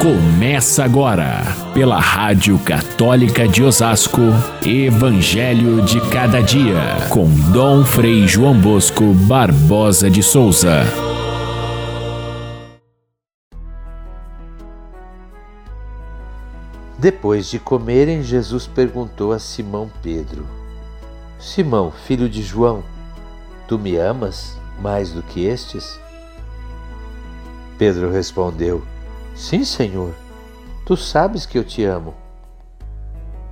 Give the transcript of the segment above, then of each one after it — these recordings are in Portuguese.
Começa agora, pela Rádio Católica de Osasco, Evangelho de Cada Dia, com Dom Frei João Bosco Barbosa de Souza. Depois de comerem, Jesus perguntou a Simão Pedro: Simão, filho de João, tu me amas mais do que estes? Pedro respondeu: Sim, Senhor, tu sabes que eu te amo.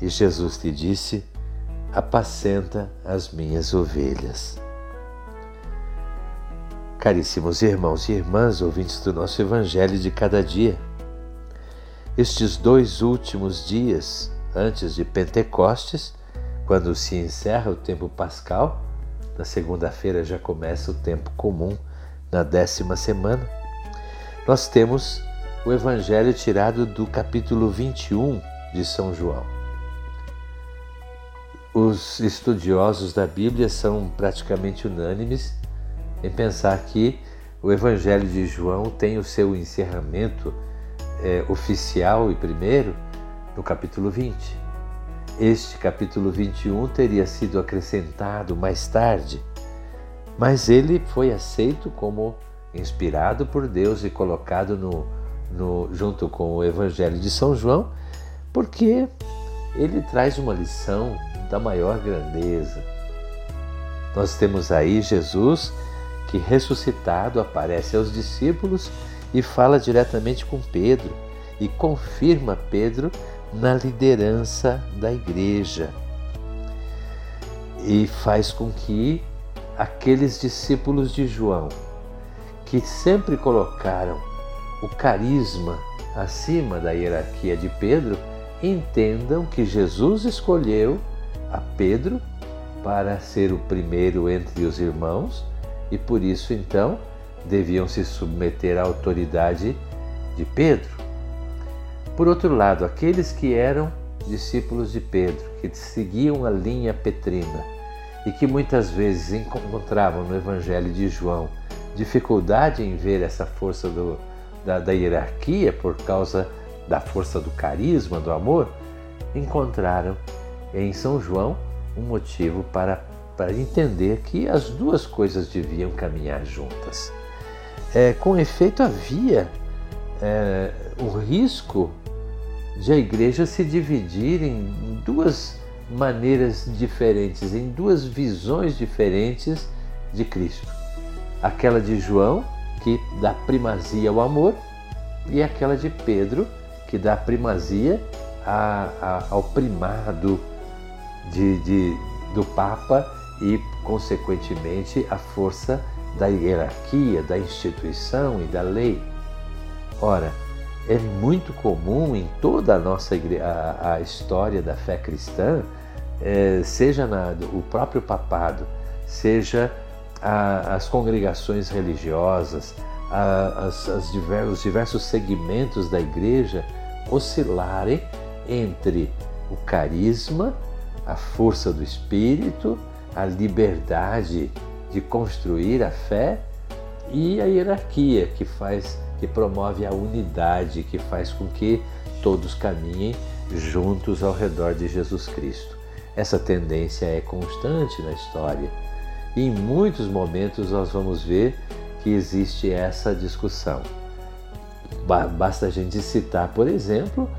E Jesus lhe disse: Apacenta as minhas ovelhas. Caríssimos irmãos e irmãs, ouvintes do nosso Evangelho de cada dia, estes dois últimos dias antes de Pentecostes, quando se encerra o tempo pascal, na segunda-feira já começa o tempo comum, na décima semana, nós temos o Evangelho tirado do capítulo 21 de São João. Os estudiosos da Bíblia são praticamente unânimes em pensar que o Evangelho de João tem o seu encerramento é, oficial e primeiro no capítulo 20. Este capítulo 21 teria sido acrescentado mais tarde, mas ele foi aceito como inspirado por Deus e colocado no no, junto com o Evangelho de São João, porque ele traz uma lição da maior grandeza. Nós temos aí Jesus que ressuscitado aparece aos discípulos e fala diretamente com Pedro e confirma Pedro na liderança da igreja. E faz com que aqueles discípulos de João que sempre colocaram o carisma acima da hierarquia de Pedro, entendam que Jesus escolheu a Pedro para ser o primeiro entre os irmãos e por isso então deviam se submeter à autoridade de Pedro. Por outro lado, aqueles que eram discípulos de Pedro, que seguiam a linha petrina e que muitas vezes encontravam no Evangelho de João dificuldade em ver essa força do, da, da hierarquia, por causa da força do carisma, do amor, encontraram em São João um motivo para, para entender que as duas coisas deviam caminhar juntas. É, com efeito, havia é, o risco de a igreja se dividir em duas maneiras diferentes, em duas visões diferentes de Cristo. Aquela de João, que dá primazia ao amor, e aquela de Pedro, que dá primazia a, a, ao primado de, de, do Papa e, consequentemente, a força da hierarquia, da instituição e da lei. Ora, é muito comum em toda a nossa a, a história da fé cristã, é, seja na, o próprio papado, seja as congregações religiosas, a, as, as diversos, os diversos segmentos da igreja oscilarem entre o carisma, a força do espírito, a liberdade de construir a fé e a hierarquia que faz que promove a unidade, que faz com que todos caminhem juntos ao redor de Jesus Cristo. Essa tendência é constante na história e em muitos momentos nós vamos ver que existe essa discussão. Basta a gente citar, por exemplo,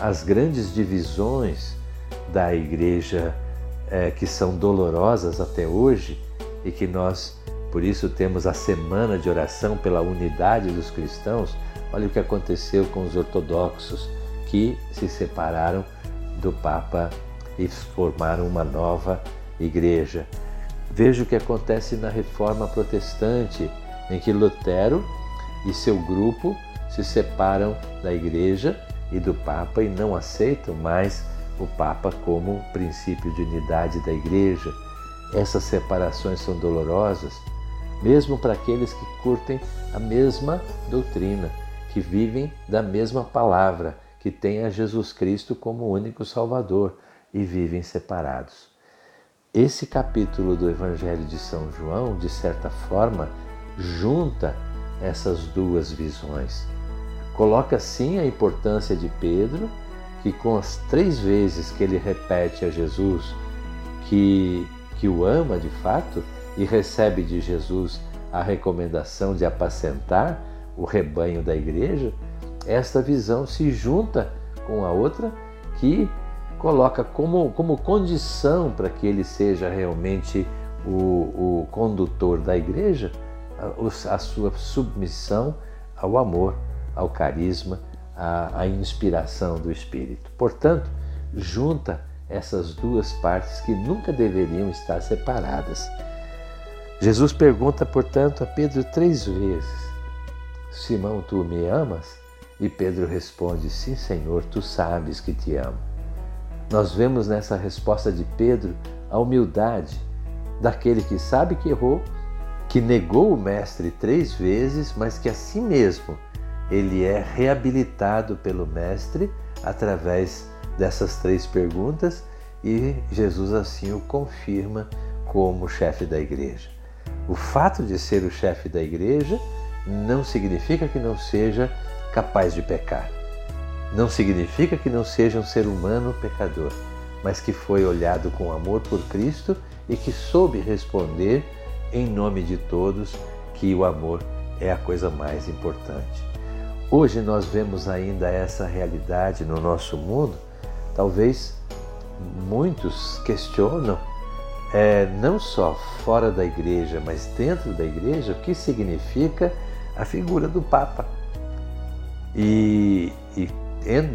as grandes divisões da igreja é, que são dolorosas até hoje e que nós, por isso, temos a semana de oração pela unidade dos cristãos. Olha o que aconteceu com os ortodoxos que se separaram do Papa e formaram uma nova igreja. Veja o que acontece na reforma protestante, em que Lutero e seu grupo se separam da igreja e do Papa e não aceitam mais o Papa como princípio de unidade da igreja. Essas separações são dolorosas, mesmo para aqueles que curtem a mesma doutrina, que vivem da mesma palavra, que têm a Jesus Cristo como único Salvador e vivem separados. Esse capítulo do Evangelho de São João, de certa forma, junta essas duas visões, coloca sim a importância de Pedro, que com as três vezes que ele repete a Jesus que, que o ama de fato e recebe de Jesus a recomendação de apacentar o rebanho da igreja, esta visão se junta com a outra que coloca como, como condição para que ele seja realmente o, o condutor da igreja a, a, sua submissão ao amor, ao carisma, à, à inspiração do Espírito. Portanto, junta essas duas partes que nunca deveriam estar separadas. Jesus pergunta, portanto, a Pedro três vezes: Simão, tu me amas? E Pedro responde: Sim, Senhor, tu sabes que te amo. Nós vemos nessa resposta de Pedro a humildade daquele que sabe que errou, que negou o Mestre três vezes, mas que assim mesmo ele é reabilitado pelo Mestre através dessas três perguntas e Jesus assim o confirma como chefe da igreja. O fato de ser o chefe da igreja não significa que não seja capaz de pecar. Não significa que não seja um ser humano pecador, mas que foi olhado com amor por Cristo e que soube responder em nome de todos que o amor é a coisa mais importante. Hoje nós vemos ainda essa realidade no nosso mundo. Talvez muitos questionam é, não só fora da igreja, mas dentro da igreja, o que significa a figura do Papa. E, e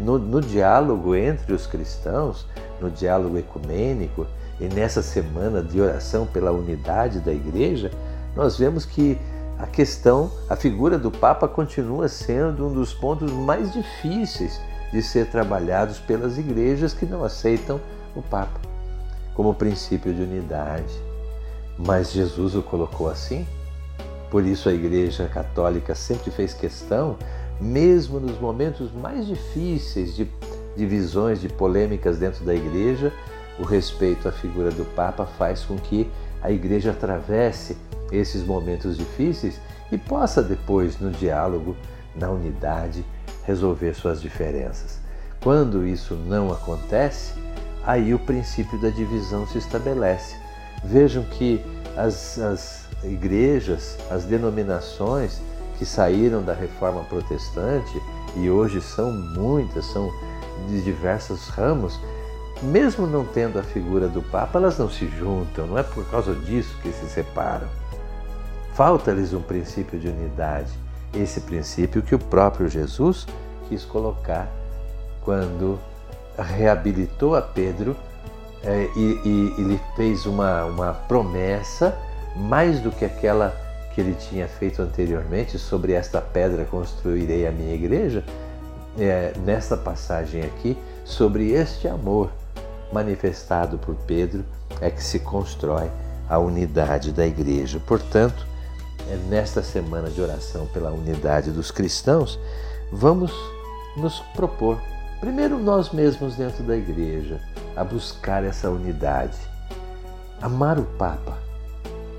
no, no diálogo entre os cristãos, no diálogo ecumênico, e nessa semana de oração pela unidade da igreja, nós vemos que a questão, a figura do Papa continua sendo um dos pontos mais difíceis de ser trabalhados pelas igrejas que não aceitam o Papa como princípio de unidade. Mas Jesus o colocou assim. Por isso a Igreja Católica sempre fez questão, mesmo nos momentos mais difíceis de divisões, de polêmicas dentro da Igreja, o respeito à figura do Papa faz com que a Igreja atravesse esses momentos difíceis e possa depois, no diálogo, na unidade, resolver suas diferenças. Quando isso não acontece, aí o princípio da divisão se estabelece. Vejam que as, as igrejas, as denominações que saíram da reforma protestante, e hoje são muitas, são de diversos ramos, mesmo não tendo a figura do Papa, elas não se juntam, não é por causa disso que se separam. Falta-lhes um princípio de unidade, esse princípio que o próprio Jesus quis colocar quando reabilitou a Pedro é, e, e, e lhe fez uma, uma promessa mais do que aquela que ele tinha feito anteriormente sobre esta pedra construirei a minha igreja, é, nesta passagem aqui, sobre este amor manifestado por Pedro, é que se constrói a unidade da igreja. Portanto, é nesta semana de oração pela unidade dos cristãos, vamos nos propor Primeiro, nós mesmos dentro da igreja, a buscar essa unidade. Amar o Papa.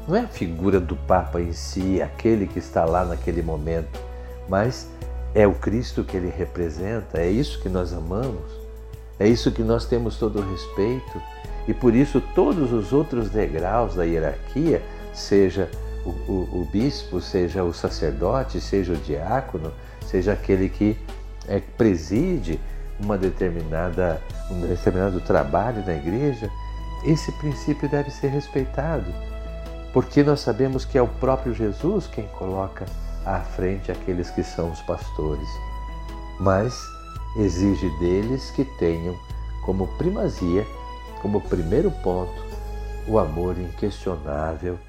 Não é a figura do Papa em si, aquele que está lá naquele momento, mas é o Cristo que ele representa, é isso que nós amamos, é isso que nós temos todo o respeito e por isso todos os outros degraus da hierarquia, seja o, o, o bispo, seja o sacerdote, seja o diácono, seja aquele que é, preside, uma determinada, um determinado trabalho na igreja, esse princípio deve ser respeitado, porque nós sabemos que é o próprio Jesus quem coloca à frente aqueles que são os pastores, mas exige deles que tenham como primazia, como primeiro ponto, o amor inquestionável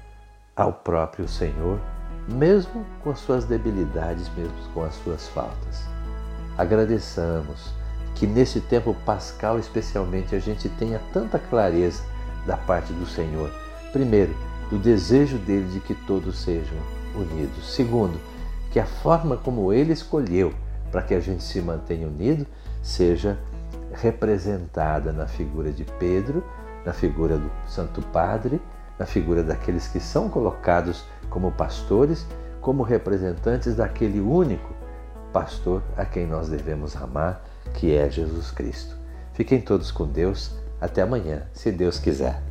ao próprio Senhor, mesmo com as suas debilidades, mesmo com as suas faltas. Agradeçamos que nesse tempo pascal, especialmente, a gente tenha tanta clareza da parte do Senhor. Primeiro, do desejo dele de que todos sejam unidos. Segundo, que a forma como ele escolheu para que a gente se mantenha unido seja representada na figura de Pedro, na figura do Santo Padre, na figura daqueles que são colocados como pastores, como representantes daquele único pastor a quem nós devemos amar, que é Jesus Cristo. Fiquem todos com Deus. Até amanhã, se Deus quiser.